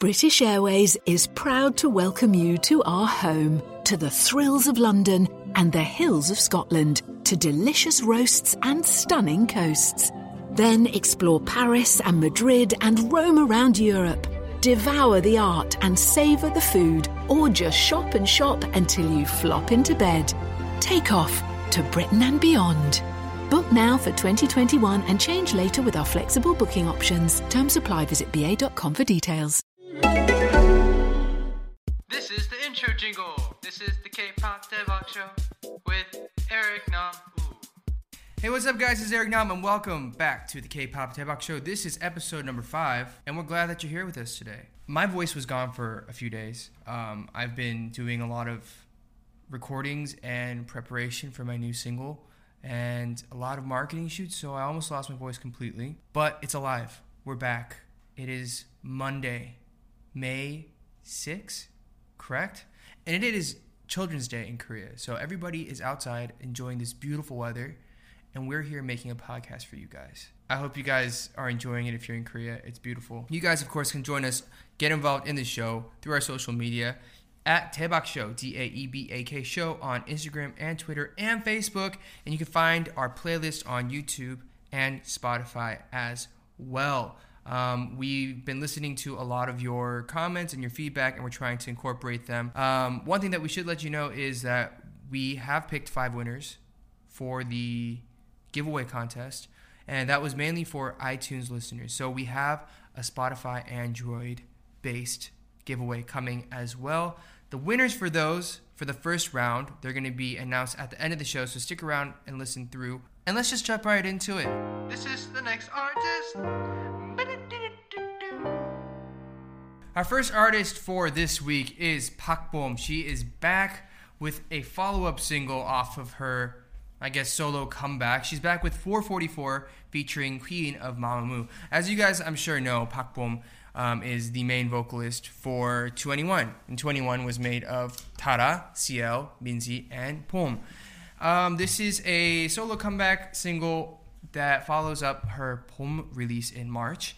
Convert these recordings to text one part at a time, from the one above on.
British Airways is proud to welcome you to our home, to the thrills of London and the hills of Scotland, to delicious roasts and stunning coasts. Then explore Paris and Madrid and roam around Europe. Devour the art and savour the food, or just shop and shop until you flop into bed. Take off to Britain and beyond. Book now for 2021 and change later with our flexible booking options. Terms apply. Visit ba.com for details. This is the intro jingle. This is the K-pop Daebak show with Eric Nam. Hey, what's up, guys? It's Eric Nam, and welcome back to the K-pop Daebak Show. This is episode number five, and we're glad that you're here with us today. My voice was gone for a few days. Um, I've been doing a lot of recordings and preparation for my new single, and a lot of marketing shoots, so I almost lost my voice completely. But it's alive. We're back. It is Monday, May 6th, correct? And it is Children's Day in Korea. So everybody is outside enjoying this beautiful weather, and we're here making a podcast for you guys. I hope you guys are enjoying it if you're in Korea. It's beautiful. You guys, of course, can join us, get involved in the show through our social media at Daebak Show, D A E B A K Show on Instagram and Twitter and Facebook. And you can find our playlist on YouTube and Spotify as well. Um, we've been listening to a lot of your comments and your feedback, and we're trying to incorporate them. Um, one thing that we should let you know is that we have picked five winners for the giveaway contest, and that was mainly for iTunes listeners. So we have a Spotify Android based giveaway coming as well. The winners for those for the first round, they're going to be announced at the end of the show, so stick around and listen through. And let's just jump right into it. This is the next artist. Our first artist for this week is Park Bom. She is back with a follow-up single off of her, I guess, solo comeback. She's back with 444 featuring Wheein of Mamamoo. As you guys, I'm sure know, Park Bom um, is the main vocalist for 2NE1. And 2NE1 was made of Dara, CL, Minzy, and Bom. Um, this is a solo comeback single that follows up her Bom release in March.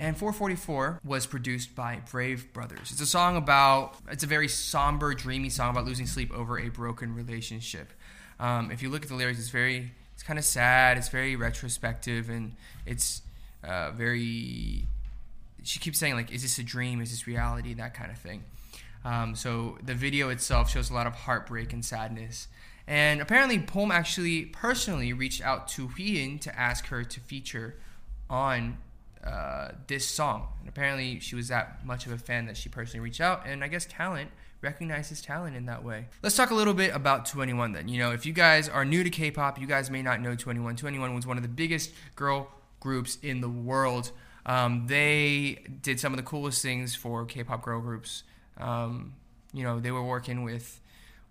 And 444 was produced by Brave Brothers. It's a song about, it's a very somber, dreamy song about losing sleep over a broken relationship. Um, if you look at the lyrics, it's very, it's kind of sad, it's very retrospective, and it's uh, very, she keeps saying, like, is this a dream? Is this reality? That kind of thing. Um, so the video itself shows a lot of heartbreak and sadness. And apparently, Bom actually personally reached out to Wheein to ask her to feature on uh, this song. And apparently, she was that much of a fan that she personally reached out. And I guess talent recognizes talent in that way. Let's talk a little bit about 2NE1 then. You know, if you guys are new to K pop, you guys may not know 2NE1. 2NE1 was one of the biggest girl groups in the world. Um, they did some of the coolest things for K pop girl groups. Um, you know, they were working with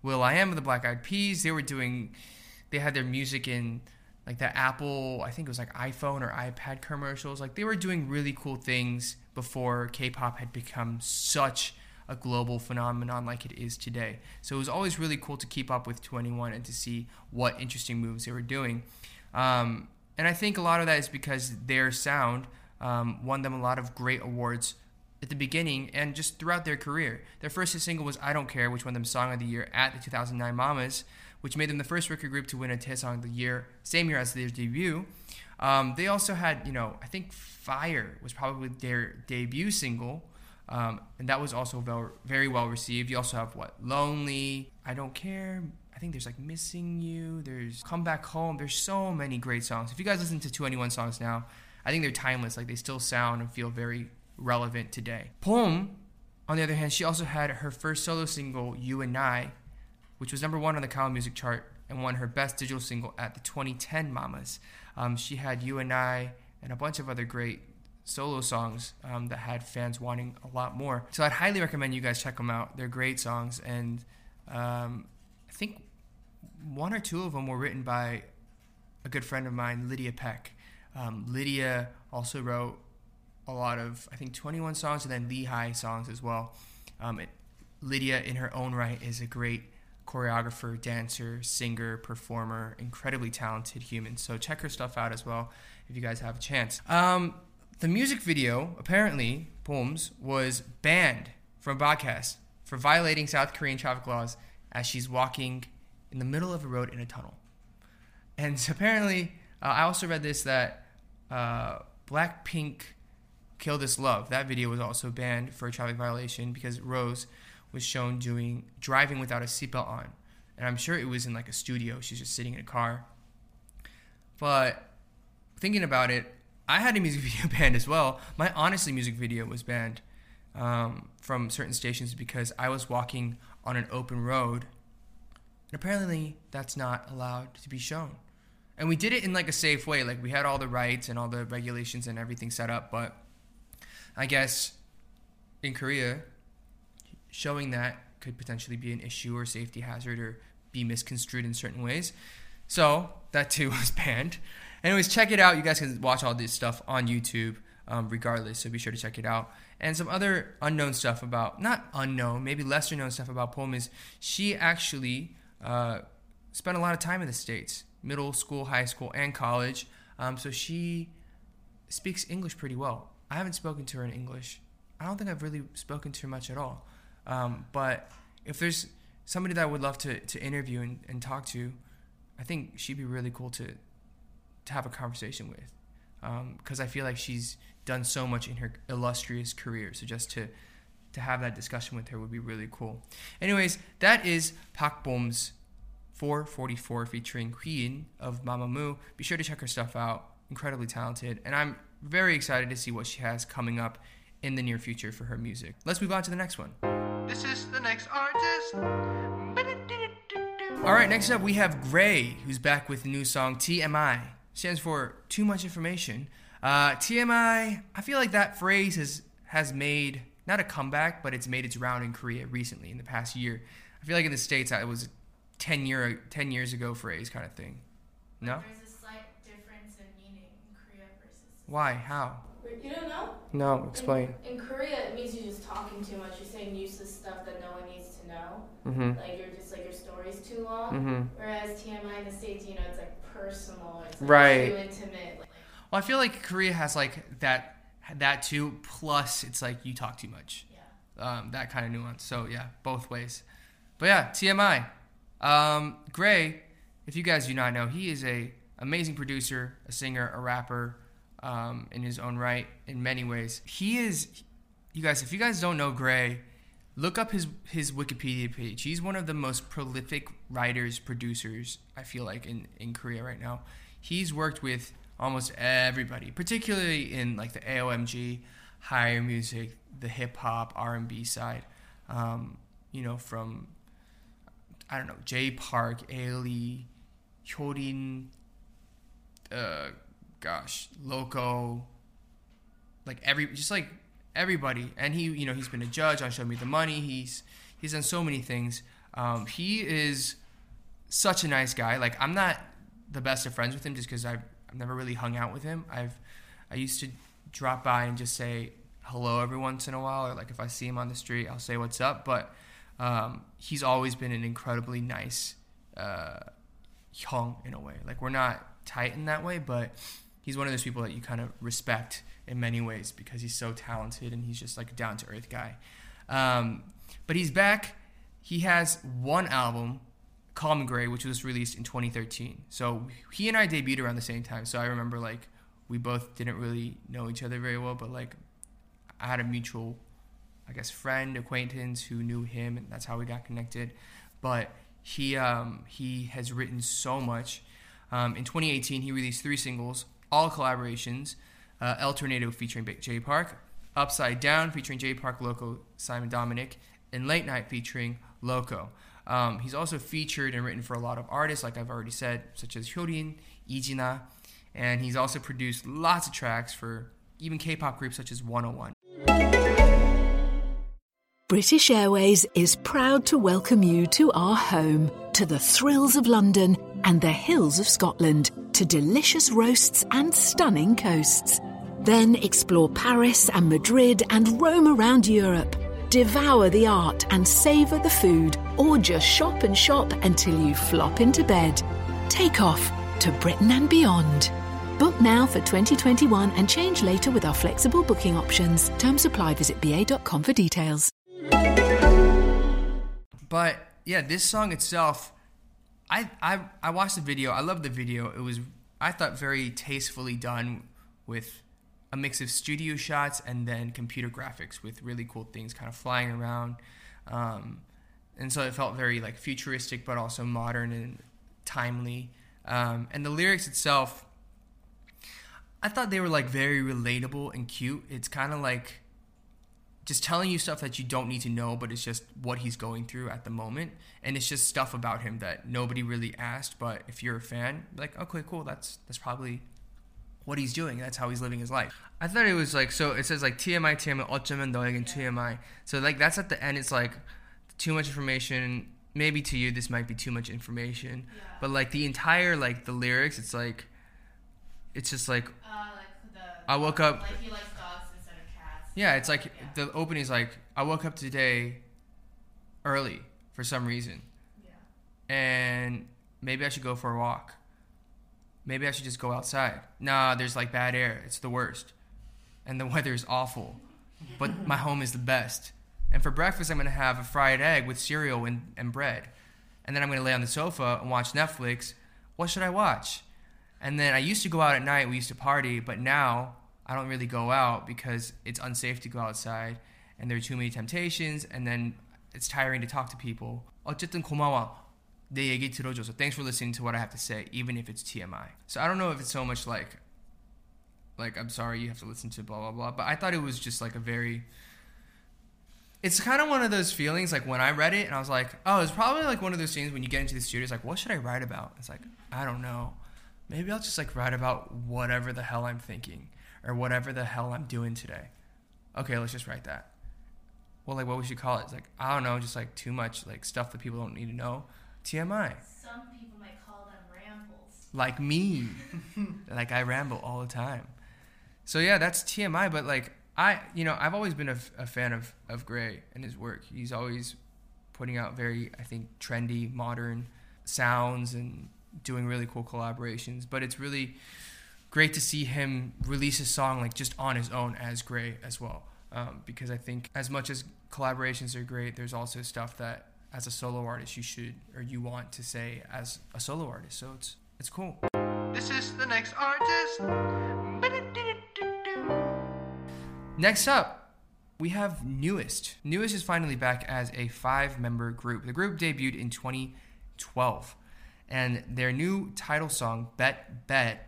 will.i.am of the Black Eyed Peas. They were doing, they had their music in like the Apple, I think it was like iPhone or iPad commercials. Like they were doing really cool things before K-pop had become such a global phenomenon like it is today. So it was always really cool to keep up with 2NE1 and to see what interesting moves they were doing. Um, and I think a lot of that is because their sound um, won them a lot of great awards at the beginning and just throughout their career. Their first single was I Don't Care, which won them Song of the Year at the 2009 MAMAs which made them the first record group to win a Daesang of the year, same year as their debut. Um, they also had, you know, I think Fire was probably their debut single, um, and that was also very, very well received. You also have what? Lonely, I Don't Care. I think there's like Missing You, there's Come Back Home. There's so many great songs. If you guys listen to 2NE1 songs now, I think they're timeless. Like they still sound and feel very relevant today. Bom, on the other hand, she also had her first solo single, You and I, which was number one on the Gaon Music chart and won her best digital single at the 2010 MAMAs. Um, she had You and I and a bunch of other great solo songs um, that had fans wanting a lot more. So I'd highly recommend you guys check them out. They're great songs, and um, I think one or two of them were written by a good friend of mine, Lydia Paek. Um, Lydia also wrote a lot of, I think, 2NE1 songs and then Lee Hi songs as well. Um, it, Lydia, in her own right, is a great choreographer, dancer, singer, performer, incredibly talented human. So check her stuff out as well if you guys have a chance. Um, the music video, apparently, Bom's, was banned from broadcast for violating South Korean traffic laws as she's walking in the middle of a road in a tunnel. And apparently, uh, I also read this that uh, Blackpink Kill This Love, that video was also banned for a traffic violation because Rose was shown doing driving without a seatbelt on. And I'm sure it was in like a studio. She's just sitting in a car. But thinking about it, I had a music video banned as well. My Honestly music video was banned um, from certain stations because I was walking on an open road. And apparently, that's not allowed to be shown. And we did it in like a safe way. Like we had all the rights and all the regulations and everything set up. But I guess in Korea, showing that could potentially be an issue or safety hazard or be misconstrued in certain ways. So that too was banned. Anyways, check it out. You guys can watch all this stuff on YouTube, um, regardless. So be sure to check it out. And some other unknown stuff about, not unknown, maybe lesser known stuff about Bom is she actually uh, spent a lot of time in the States, middle school, high school, and college. Um, so she speaks English pretty well. I haven't spoken to her in English. I don't think I've really spoken to her much at all. Um, but if there's somebody that I would love to, to interview and, and talk to, I think she'd be really cool to to have a conversation with because um, I feel like she's done so much in her illustrious career. So just to to have that discussion with her would be really cool. Anyways, that is Park Bom's 444 featuring Wheein of Mamamoo. Be sure to check her stuff out. Incredibly talented, and I'm very excited to see what she has coming up in the near future for her music. Let's move on to the next one. This is the next artist. All right, next up we have Gray, who's back with a new song TMI stands for too much information. Uh, TMI, I feel like that phrase has has made not a comeback, but it's made its round in Korea recently in the past year. I feel like in the states it was ten year ten years ago phrase kind of thing. No. There's a slight difference in meaning in Korea versus. Why? How? You don't know? No, explain. In, in Korea, it means you're just talking too much. You're saying useless stuff that no one needs to know. Mm-hmm. Like you're just like your story's too long. Mm-hmm. Whereas TMI in the states, you know, it's like personal. It's like Right. too intimate. Like, Well, I feel like Korea has like that that too. Plus, it's like you talk too much. yeah. um, that kind of nuance. So yeah, both ways. But yeah, TMI. Um, Gray, if you guys do not know, he is a amazing producer, a singer, a rapper, um, in his own right in many ways. He is, you guys, if you guys don't know Gray, look up his his Wikipedia page. He's one of the most prolific writers, producers. I feel like in in Korea right now. He's worked with almost everybody, particularly in like the AOMG, higher music, the hip hop, R and B side. Um, you know, from I don't know, Jay Park, Ailee, Hyorin, uh, gosh, Loco, like every just like everybody. And he, you know, he's been a judge on Show Me the Money. He's he's done so many things. Um, he is such a nice guy. Like I'm not the best of friends with him just because I've, I've never really hung out with him. I've I used to drop by and just say hello every once in a while, or like if I see him on the street, I'll say what's up. But um, he's always been an incredibly nice uh, hyung in a way. Like we're not tight in that way, but he's one of those people that you kind of respect in many ways because he's so talented and he's just like a down to earth guy. Um, but he's back. He has one album, Calm Gray, which was released in 2013. So he and I debuted around the same time. So I remember like we both didn't really know each other very well, but like I had a mutual, I guess, friend, acquaintance who knew him, and that's how we got connected. But he um, he has written so much. Um, in 2018, he released three singles, all collaborations. Uh, El Tornado featuring Jay Park, Upside Down featuring Jay Park, Loco, Simon Dominic, and Late Night featuring Loco. Um, he's also featured and written for a lot of artists, like I've already said, such as Hyorin, Ijina, and he's also produced lots of tracks for even K-pop groups such as 101. British Airways is proud to welcome you to our home, to the thrills of London and the hills of Scotland, to delicious roasts and stunning coasts. Then explore Paris and Madrid and roam around Europe. Devour the art and savour the food, or just shop and shop until you flop into bed. Take off to Britain and beyond. Book now for 2021 and change later with our flexible booking options. Terms apply. Visit ba.com for details. But yeah, this song itself, I I I watched the video. I love the video. It was I thought very tastefully done with a mix of studio shots and then computer graphics with really cool things kind of flying around. Um, and so it felt very like futuristic, but also modern and timely. Um, and the lyrics itself, I thought they were like very relatable and cute. It's kind of like just telling you stuff that you don't need to know, but it's just what he's going through at the moment, and it's just stuff about him that nobody really asked. But if you're a fan, like, okay, cool, that's that's probably what he's doing. That's how he's living his life. I thought it was like so. It says like TMI, TMI, 어쩌면 너에겐 TMI. So like that's at the end. It's like too much information. Maybe to you this might be too much information, Yeah. but like the entire like the lyrics, it's like, it's just like Uh, like the. I woke up- Like yeah, it's like Yeah. the opening is like I woke up today early for some reason, Yeah. and maybe I should go for a walk. Maybe I should just go outside. Nah, there's like bad air. It's the worst, and the weather is awful. But my home is the best. And for breakfast, I'm gonna have a fried egg with cereal and, and bread, and then I'm gonna lay on the sofa and watch Netflix. What should I watch? And then I used to go out at night. We used to party, but now I don't really go out because it's unsafe to go outside, and there are too many temptations, and then it's tiring to talk to people. 어쨌든 고마워. 내 얘기 들어줘서. Thanks for listening to what I have to say, even if it's TMI. So I don't know if it's so much like, like I'm sorry you have to listen to blah blah blah, but I thought it was just like a very. It's kind of one of those feelings like when I read it and I was like, oh, it's probably like one of those things when you get into the studio, it's like, what should I write about? It's like, I don't know. Maybe I'll just like write about whatever the hell I'm thinking or whatever the hell I'm doing today. Okay, let's just write that. Well, like what would you call it? It's like I don't know, just like too much like stuff that people don't need to know. TMI. Some people might call them rambles. Like me. like I ramble all the time. So yeah, that's TMI. But like I, you know, I've always been a fan of of Gray and his work. He's always putting out very, I think, trendy, modern sounds and doing really cool collaborations. But it's really great to see him release a song like just on his own as Gray as well. Um, because I think as much as collaborations are great, there's also stuff that as a solo artist you should or you want to say as a solo artist. So it's it's cool. This is the next artist. Next up, we have NU'EST. NU'EST is finally back as a five member group. The group debuted in 2012, and their new title song, Bet Bet,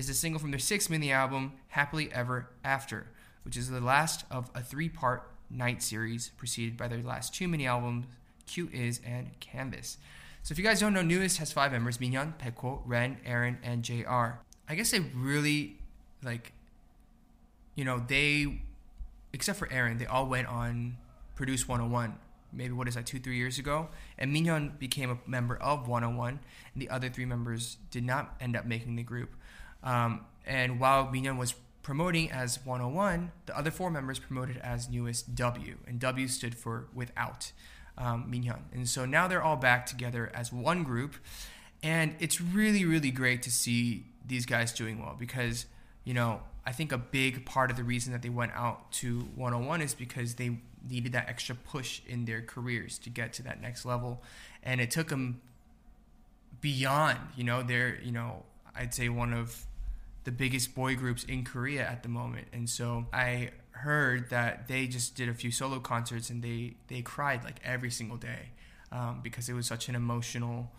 is a single from their sixth mini album, Happily Ever After, which is the last of a three part night series preceded by their last two mini albums, Q is and Canvas. So if you guys don't know, NU'EST has five members Minhyun, Baekho, Ren, Aron, and JR. I guess they really, like, you know, they, except for Aron, they all went on Produce 101, maybe what is that, two, three years ago. And Minhyun became a member of Wanna One, and the other three members did not end up making the group. Um, and while Minhyun was promoting as Wanna One, the other four members promoted as NU'EST W, and W stood for without um, Minhyun. And so now they're all back together as one group, and it's really, really great to see these guys doing well because, you know, I think a big part of the reason that they went out to 101 is because they needed that extra push in their careers to get to that next level. And it took them beyond, you know, they're, you know, I'd say one of the biggest boy groups in Korea at the moment. And so I heard that they just did a few solo concerts and they, they cried like every single day um, because it was such an emotional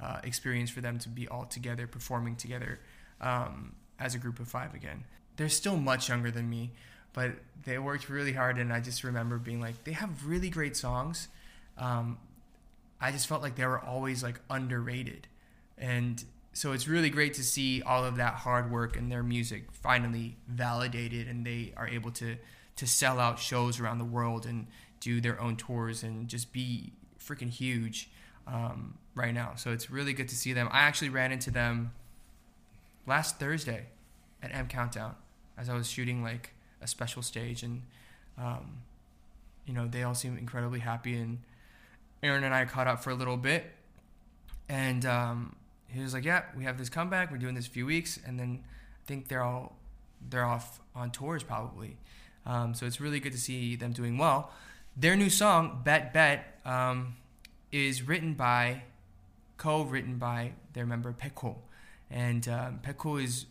uh, experience for them to be all together, performing together um, as a group of five again. They're still much younger than me, but they worked really hard. And I just remember being like, they have really great songs. Um, I just felt like they were always like underrated. And so it's really great to see all of that hard work and their music finally validated and they are able to to sell out shows around the world and do their own tours and just be freaking huge um, right now. So it's really good to see them. I actually ran into them last Thursday at M Countdown as I was shooting like a special stage and um, you know they all seem incredibly happy and Aron and I caught up for a little bit and um, he was like, "Yeah, we have this comeback. We're doing this a few weeks, and then I think they're all they're off on tours probably. Um, so it's really good to see them doing well. Their new song, Bet Bet, um, is written by, co-written by their member Baekho, and um, Baekho is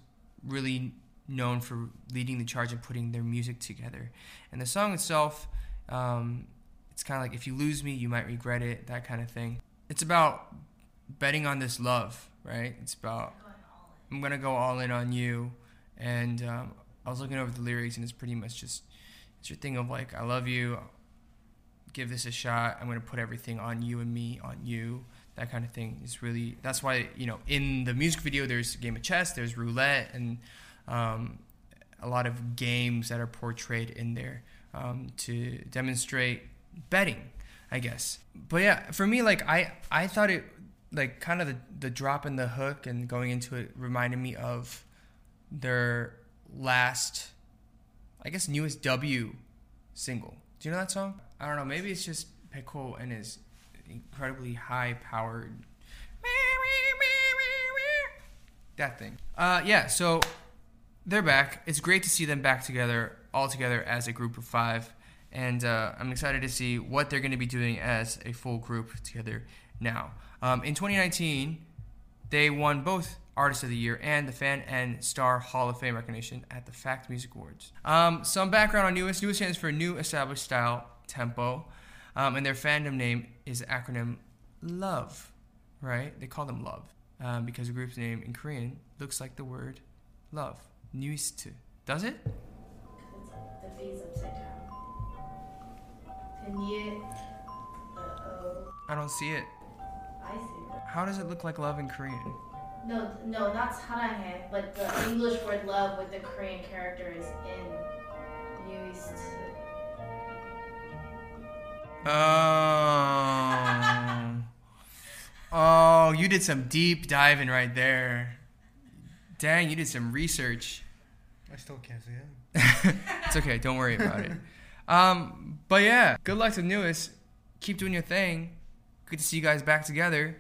really known for leading the charge and putting their music together. And the song itself, um, it's kind of like if you lose me, you might regret it, that kind of thing. It's about betting on this love, right? It's about I'm gonna go all in on you, and um, I was looking over the lyrics, and it's pretty much just it's your thing of like I love you, give this a shot. I'm gonna put everything on you and me on you. That kind of thing is really that's why you know in the music video there's game of chess, there's roulette, and um, a lot of games that are portrayed in there um, to demonstrate betting, I guess. But yeah, for me, like I I thought it like kind of the the drop in the hook and going into it reminded me of their last, I guess, NU'EST W single. Do you know that song? I don't know. Maybe it's just Baekho and his incredibly high powered that thing. Uh, yeah. So they're back. It's great to see them back together, all together as a group of five. And uh, I'm excited to see what they're going to be doing as a full group together now. Um, in 2019, they won both Artist of the Year and the Fan and Star Hall of Fame recognition at the Fact Music Awards. Um, some background on NU'EST. NU'EST stands for New Established Style Tempo, um, and their fandom name is the acronym LOVE, right? They call them LOVE um, because the group's name in Korean looks like the word love. NU'EST. Does it? I don't see it. How does it look like love in Korean? No, no, not 사랑해, but the English word love with the Korean character is in used. Oh. oh, you did some deep diving right there. Dang, you did some research. I still can't see it. it's okay. Don't worry about it. Um, but yeah, good luck to NU'EST. Keep doing your thing. Good to see you guys back together.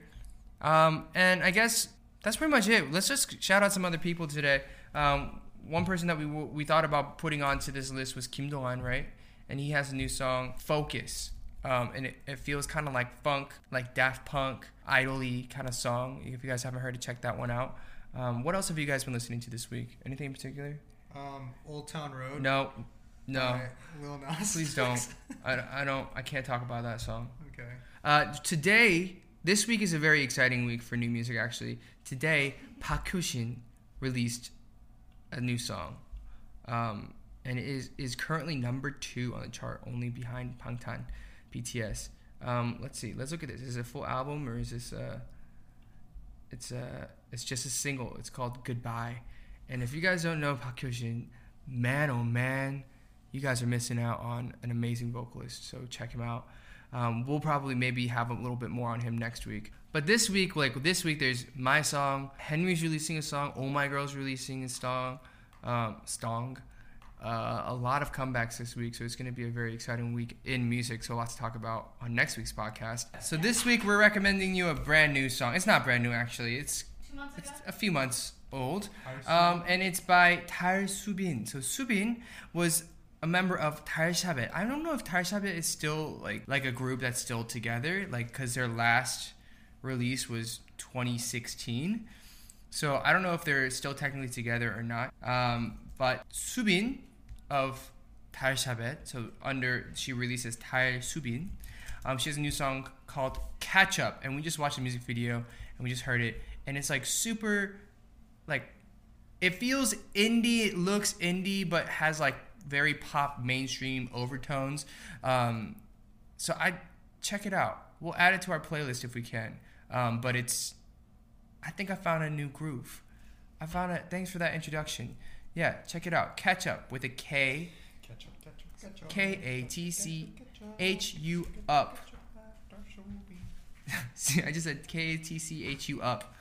Um, and I guess that's pretty much it. Let's just shout out some other people today. Um, one person that we we thought about putting onto this list was Kim Do-han, right? And he has a new song, Focus. Um, and it, it feels kind of like funk, like Daft Punk, idly kind of song. If you guys haven't heard it, check that one out. Um, what else have you guys been listening to this week? Anything in particular? Um, Old Town Road. No, no. by Lil Nas. Please don't. I, I don't. I can't talk about that song. okay. Uh, today, this week is a very exciting week for new music. Actually, today Park Hyo-shin released a new song, um, and it is is currently number two on the chart, only behind Bangtan BTS. Um, let's see. Let's look at this. Is it a full album or is this? Uh, it's uh, it's just a single. It's called Goodbye. And if you guys don't know Park Hyo-shin, man oh man, you guys are missing out on an amazing vocalist. So check him out. Um, we'll probably maybe have a little bit more on him next week. But this week, like this week, there's my song. Henry's releasing a song. Oh My Girl's releasing a song. Um, Stong. Uh, a lot of comebacks this week, so it's going to be a very exciting week in music. So lots to talk about on next week's podcast. So this week we're recommending you a brand new song. It's not brand new actually. It's Two months it's a few months old, um, and it's by Tar Subin. So Subin was a member of Dal Shabet. I don't know if Dal Shabet is still like like a group that's still together, like because their last release was 2016. So I don't know if they're still technically together or not. Um, but Subin of Dal Shabet, so under she releases Tar Subin. Um, she has a new song called Catch Up, and we just watched the music video and we just heard it, and it's like super, like, it feels indie. It looks indie, but has like very pop mainstream overtones. Um, so I check it out. We'll add it to our playlist if we can. Um, but it's, I think I found a new groove. I found it. Thanks for that introduction. Yeah, check it out. Catch up with a K, Catch up, catch up, catch up. K A T C H U up. See, I just said K A T C H U up.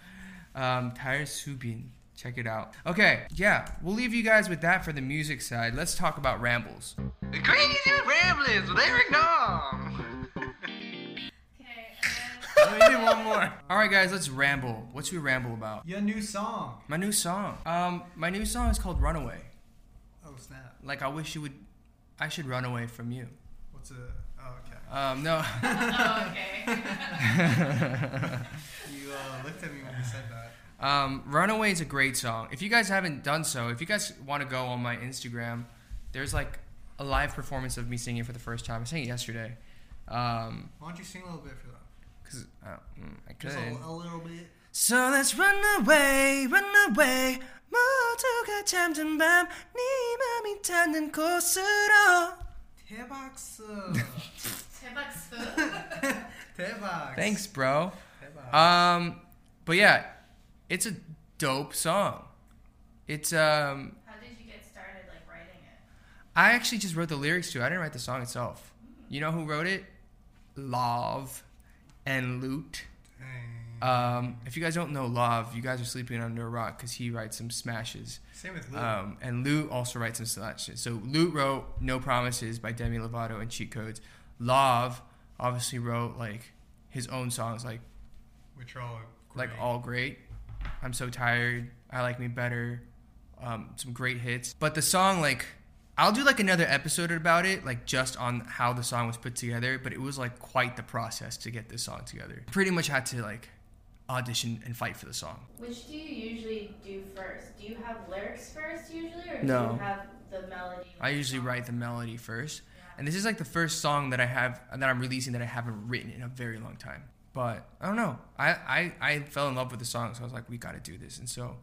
Um, Tyre Subin. Check it out. Okay, yeah, we'll leave you guys with that for the music side. Let's talk about rambles. The Crazy Ramblings with Eric Nam. Okay, and then Let's do one more. All right, guys, let's ramble. What should we ramble about? Your new song. My new song. Um, my new song is called "Runaway." Oh snap. Like I wish you would. I should run away from you. What's a? Oh okay. Um, no. Oh, okay. You uh, looked at me when you said that. Um, Runaway is a great song. If you guys haven't done so, if you guys want to go on my Instagram, there's like a live performance of me singing for the first time. I sang it yesterday. Um, Why don't you sing a little bit for that? cause uh, mm, I could. Just a, a little bit. So let's run away, run away. 모두가 잠든 밤, 네 맘이 닿는 곳으로. 대박스. 대박스. 대박. Thanks, bro. 대박. Um, but yeah, it's a dope song. It's um, How did you get started, like writing it? I actually just wrote the lyrics to it. I didn't write the song itself. You know who wrote it? Lauv and Loot. Dang. Um, if you guys don't know Lauv, you guys are sleeping under a rock because he writes some smashes. Same with Luke. Um, and Loot also writes some smashes. So Loot wrote No Promises by Demi Lovato and Cheat Codes. Lauv obviously wrote like his own songs like which are all like all great. I'm so tired. I like me better. Um, some great hits. But the song, like, I'll do like another episode about it, like just on how the song was put together. But it was like quite the process to get this song together. Pretty much had to like audition and fight for the song. Which do you usually do first? Do you have lyrics first usually, or No. do you have the melody? I usually write the melody first, and this is like the first song that I have that I'm releasing that I haven't written in a very long time. But I don't know. I I, I fell in love with the song, so I was like, we got to do this, and so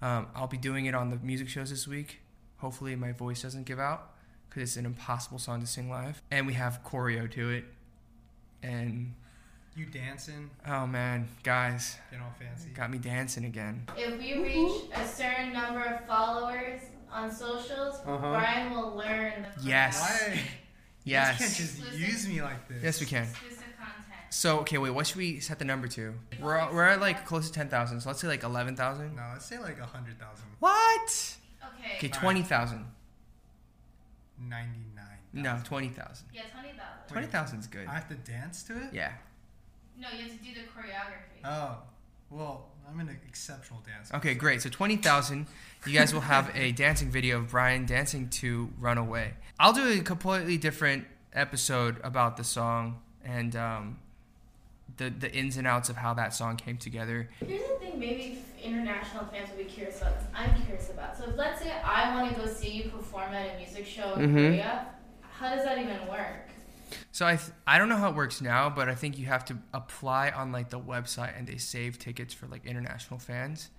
um, I'll be doing it on the music shows this week. Hopefully, my voice doesn't give out because it's an impossible song to sing live, and we have choreo to it. And You dancing, oh man, guys, getting all fancy. got me dancing again. If we reach a certain number of followers on socials, Uh-huh. Brian will learn the Yes. Why? Yes. You can't just use me like this. Yes, we can. exclusive content. So okay, wait. What should we set the number to? We're we're at like close to ten thousand. So let's say like eleven thousand. No, let's say like a hundred thousand. What? Okay. Okay, twenty thousand. Ninety-nine. No, twenty thousand. Yeah, twenty thousand. Twenty thousand's good. I have to dance to it. Yeah. No, you have to do the choreography. Oh, well, I'm an exceptional dancer. Okay, great. So twenty thousand. You guys will have a dancing video of Brian dancing to "Runaway." I'll do a completely different episode about the song and um, the the ins and outs of how that song came together. Here's the thing, maybe international fans will be curious about. this. I'm curious about. So, if let's say I want to go see you perform at a music show in Mhm. Korea, how does that even work? So I th- I don't know how it works now, but I think you have to apply on like the website and they save tickets for like international fans.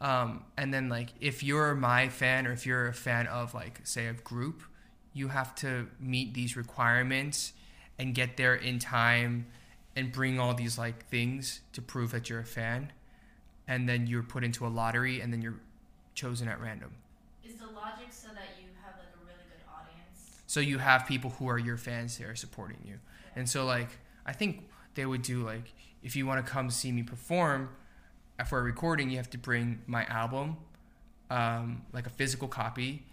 Um, and then like if you're my fan or if you're a fan of like say a group, you have to meet these requirements and get there in time and bring all these like things to prove that you're a fan. And then you're put into a lottery and then you're chosen at random. Is the logic so that you have like a really good audience? So you have people who are your fans there supporting you. And so like I think they would do like if you want to come see me perform for a recording, you have to bring my album, um, like a physical copy.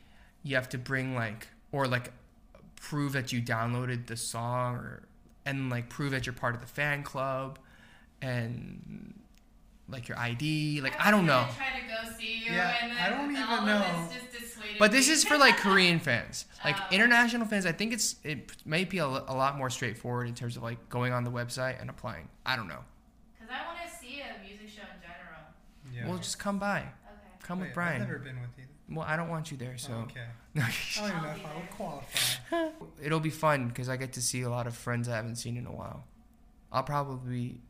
You have to bring like or like prove that you downloaded the song or and like prove that you're part of the fan club and like your ID. Like I don't know. Try to go see you, Yeah, and then I don't even know. this But this is for like Korean fans. Oh. Like Oh. international fans, I think it's it might be a, a lot more straightforward in terms of like going on the website and applying. I don't know. Because I want to see a music show in general. Yeah. Well, just come by. Okay. Come Wait, with Brian. I've never been with you. Well, I don't want you there, so Oh, okay. I don't even know I'll if be I would there. qualify. it'll be fun because I get to see a lot of friends I haven't seen in a while. I'll probably,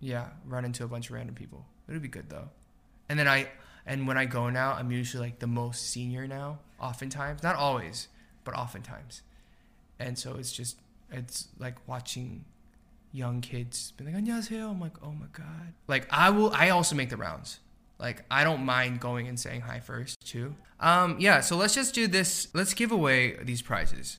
yeah, run into a bunch of random people. It'll be good though. And then I, and when I go now, I'm usually like the most senior now. Oftentimes, not always, but oftentimes. And so it's just, it's like watching young kids be like, 안녕하세요. I'm like, oh my god. Like I will, I also make the rounds. Like I don't mind going and saying hi first too. Um, yeah. So let's just do this. Let's give away these prizes.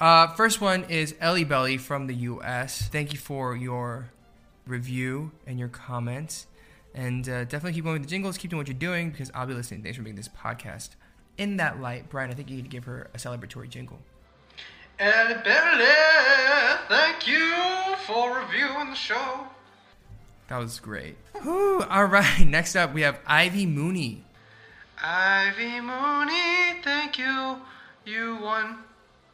Uh, first one is Ellie Belly from the U.S. Thank you for your review and your comments, and uh, definitely keep going with the jingles. Keep doing what you're doing because I'll be listening. Thanks for making this podcast. In that light, Brian, I think you need to give her a celebratory jingle. Ellie Belly, thank you for reviewing the show. That was great. All right, next up we have Ivy Mooney. Ivy Mooney, thank you. You won.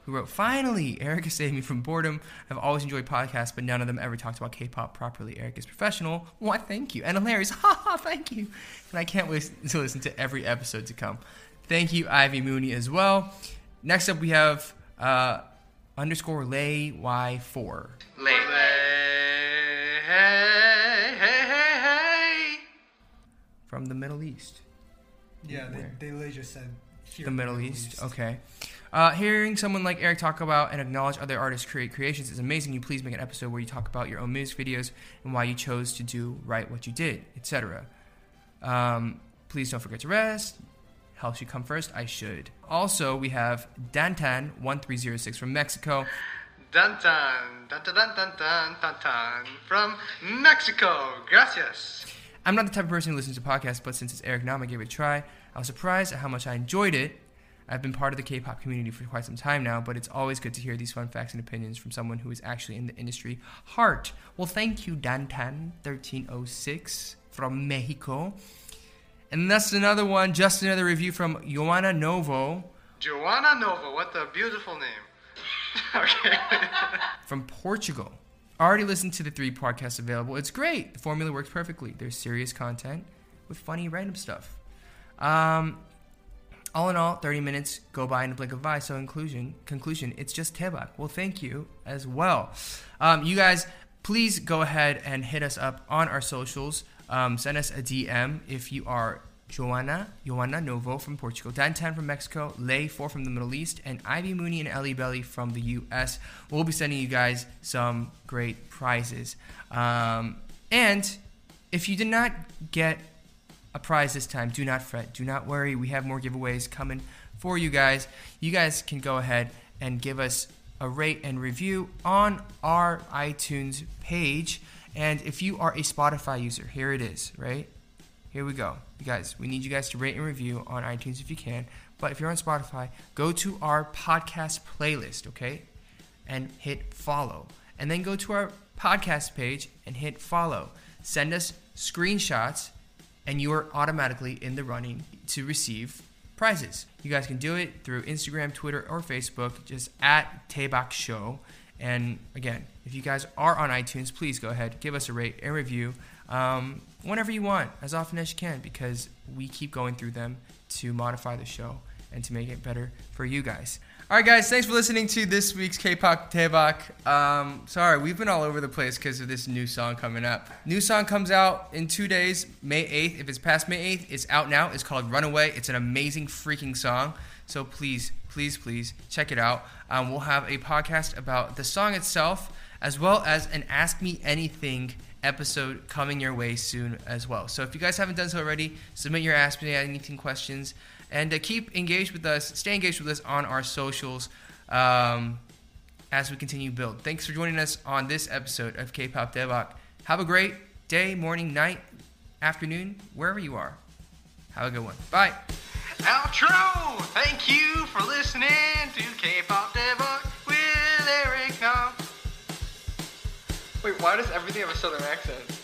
who wrote, Finally, Erica saved me from boredom. I've always enjoyed podcasts, but none of them ever talked about K pop properly. Eric is professional. Why, thank you. And hilarious. Ha ha, thank you. And I can't wait to listen to every episode to come. Thank you, Ivy Mooney, as well. Next up, we have uh, underscore lay y4 Lay. Hey, hey, hey, hey. from the Middle East. Yeah, Where? they, they literally just said here the in Middle East. Okay. Uh, hearing someone like Eric talk about and acknowledge other artists' create creations is amazing. You please make an episode where you talk about your own music videos and why you chose to do right what you did, etc. Um, please don't forget to rest helps you come first? I should. Also, we have Dantan1306 from Mexico. Dantan, Dantan, Dantan, Dantan, from Mexico. Gracias. I'm not the type of person who listens to podcasts, but since it's Eric Nam, I gave it a try. I was surprised at how much I enjoyed it. I've been part of the K pop community for quite some time now, but it's always good to hear these fun facts and opinions from someone who is actually in the industry. Heart. Well, thank you, Dantan1306 from Mexico. And that's another one, just another review from Joanna Novo Joanna Novo, what a beautiful name. okay. from Portugal. Already listened to the three podcasts available. It's great. The formula works perfectly. There's serious content with funny random stuff. Um, all in all, 30 minutes go by in a blink of eye. So, inclusion, conclusion, it's just Daebak. Well, thank you as well. Um, you guys, please go ahead and hit us up on our socials. Um, send us a DM if you are Joanna, Joanna Novo from Portugal, Dan from Mexico, Lay 4 from the Middle East, and Ivy Mooney and Ellie Belly from the US. We'll be sending you guys some great prizes. Um, and if you did not get a prize this time, do not fret. Do not worry. We have more giveaways coming for you guys. You guys can go ahead and give us a rate and review on our iTunes page. And if you are a Spotify user, here it is, right? Here we go. You guys, we need you guys to rate and review on iTunes if you can. But if you're on Spotify, go to our podcast playlist, okay? And hit follow. And then go to our podcast page and hit follow. Send us screenshots, and you are automatically in the running to receive prizes. You guys can do it through Instagram, Twitter, or Facebook, just at Daebak Show. And again, if you guys are on iTunes, please go ahead, give us a rate and review um, whenever you want, as often as you can, because we keep going through them to modify the show and to make it better for you guys. All right, guys, thanks for listening to this week's K-pop Daebak. Um, sorry, we've been all over the place because of this new song coming up. New song comes out in two days, May 8th. If it's past May 8th, it's out now. It's called Runaway. It's an amazing freaking song. So please, please, please check it out. Um, we'll have a podcast about the song itself, as well as an Ask Me Anything episode coming your way soon as well. So if you guys haven't done so already, submit your Ask Me Anything questions and uh, keep engaged with us. Stay engaged with us on our socials um, as we continue to build. Thanks for joining us on this episode of K-pop Daebak. Have a great day, morning, night, afternoon, wherever you are. Have a good one. Bye. Outro! Thank you for listening to K-pop Daebak with Eric Nam. Wait, why does everything have a southern accent?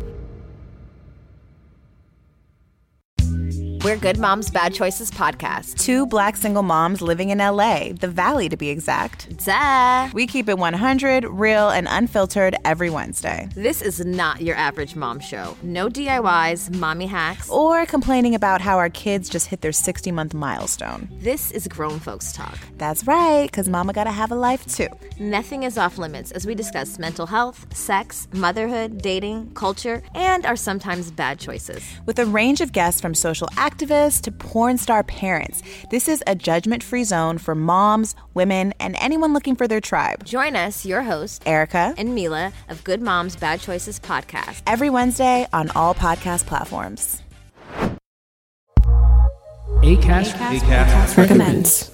We're Good Moms Bad Choices podcast. Two black single moms living in LA, the Valley to be exact. Duh. We keep it 100, real, and unfiltered every Wednesday. This is not your average mom show. No DIYs, mommy hacks. Or complaining about how our kids just hit their 60 month milestone. This is grown folks talk. That's right, because mama gotta have a life too. Nothing is off limits as we discuss mental health, sex, motherhood, dating, culture, and our sometimes bad choices. With a range of guests from social activists to porn star parents, this is a judgment free zone for moms, women, and anyone looking for their tribe. Join us, your host, Erica, and Mila of Good Moms Bad Choices podcast. every Wednesday on all podcast platforms. ACAST, ACAST, Recommends.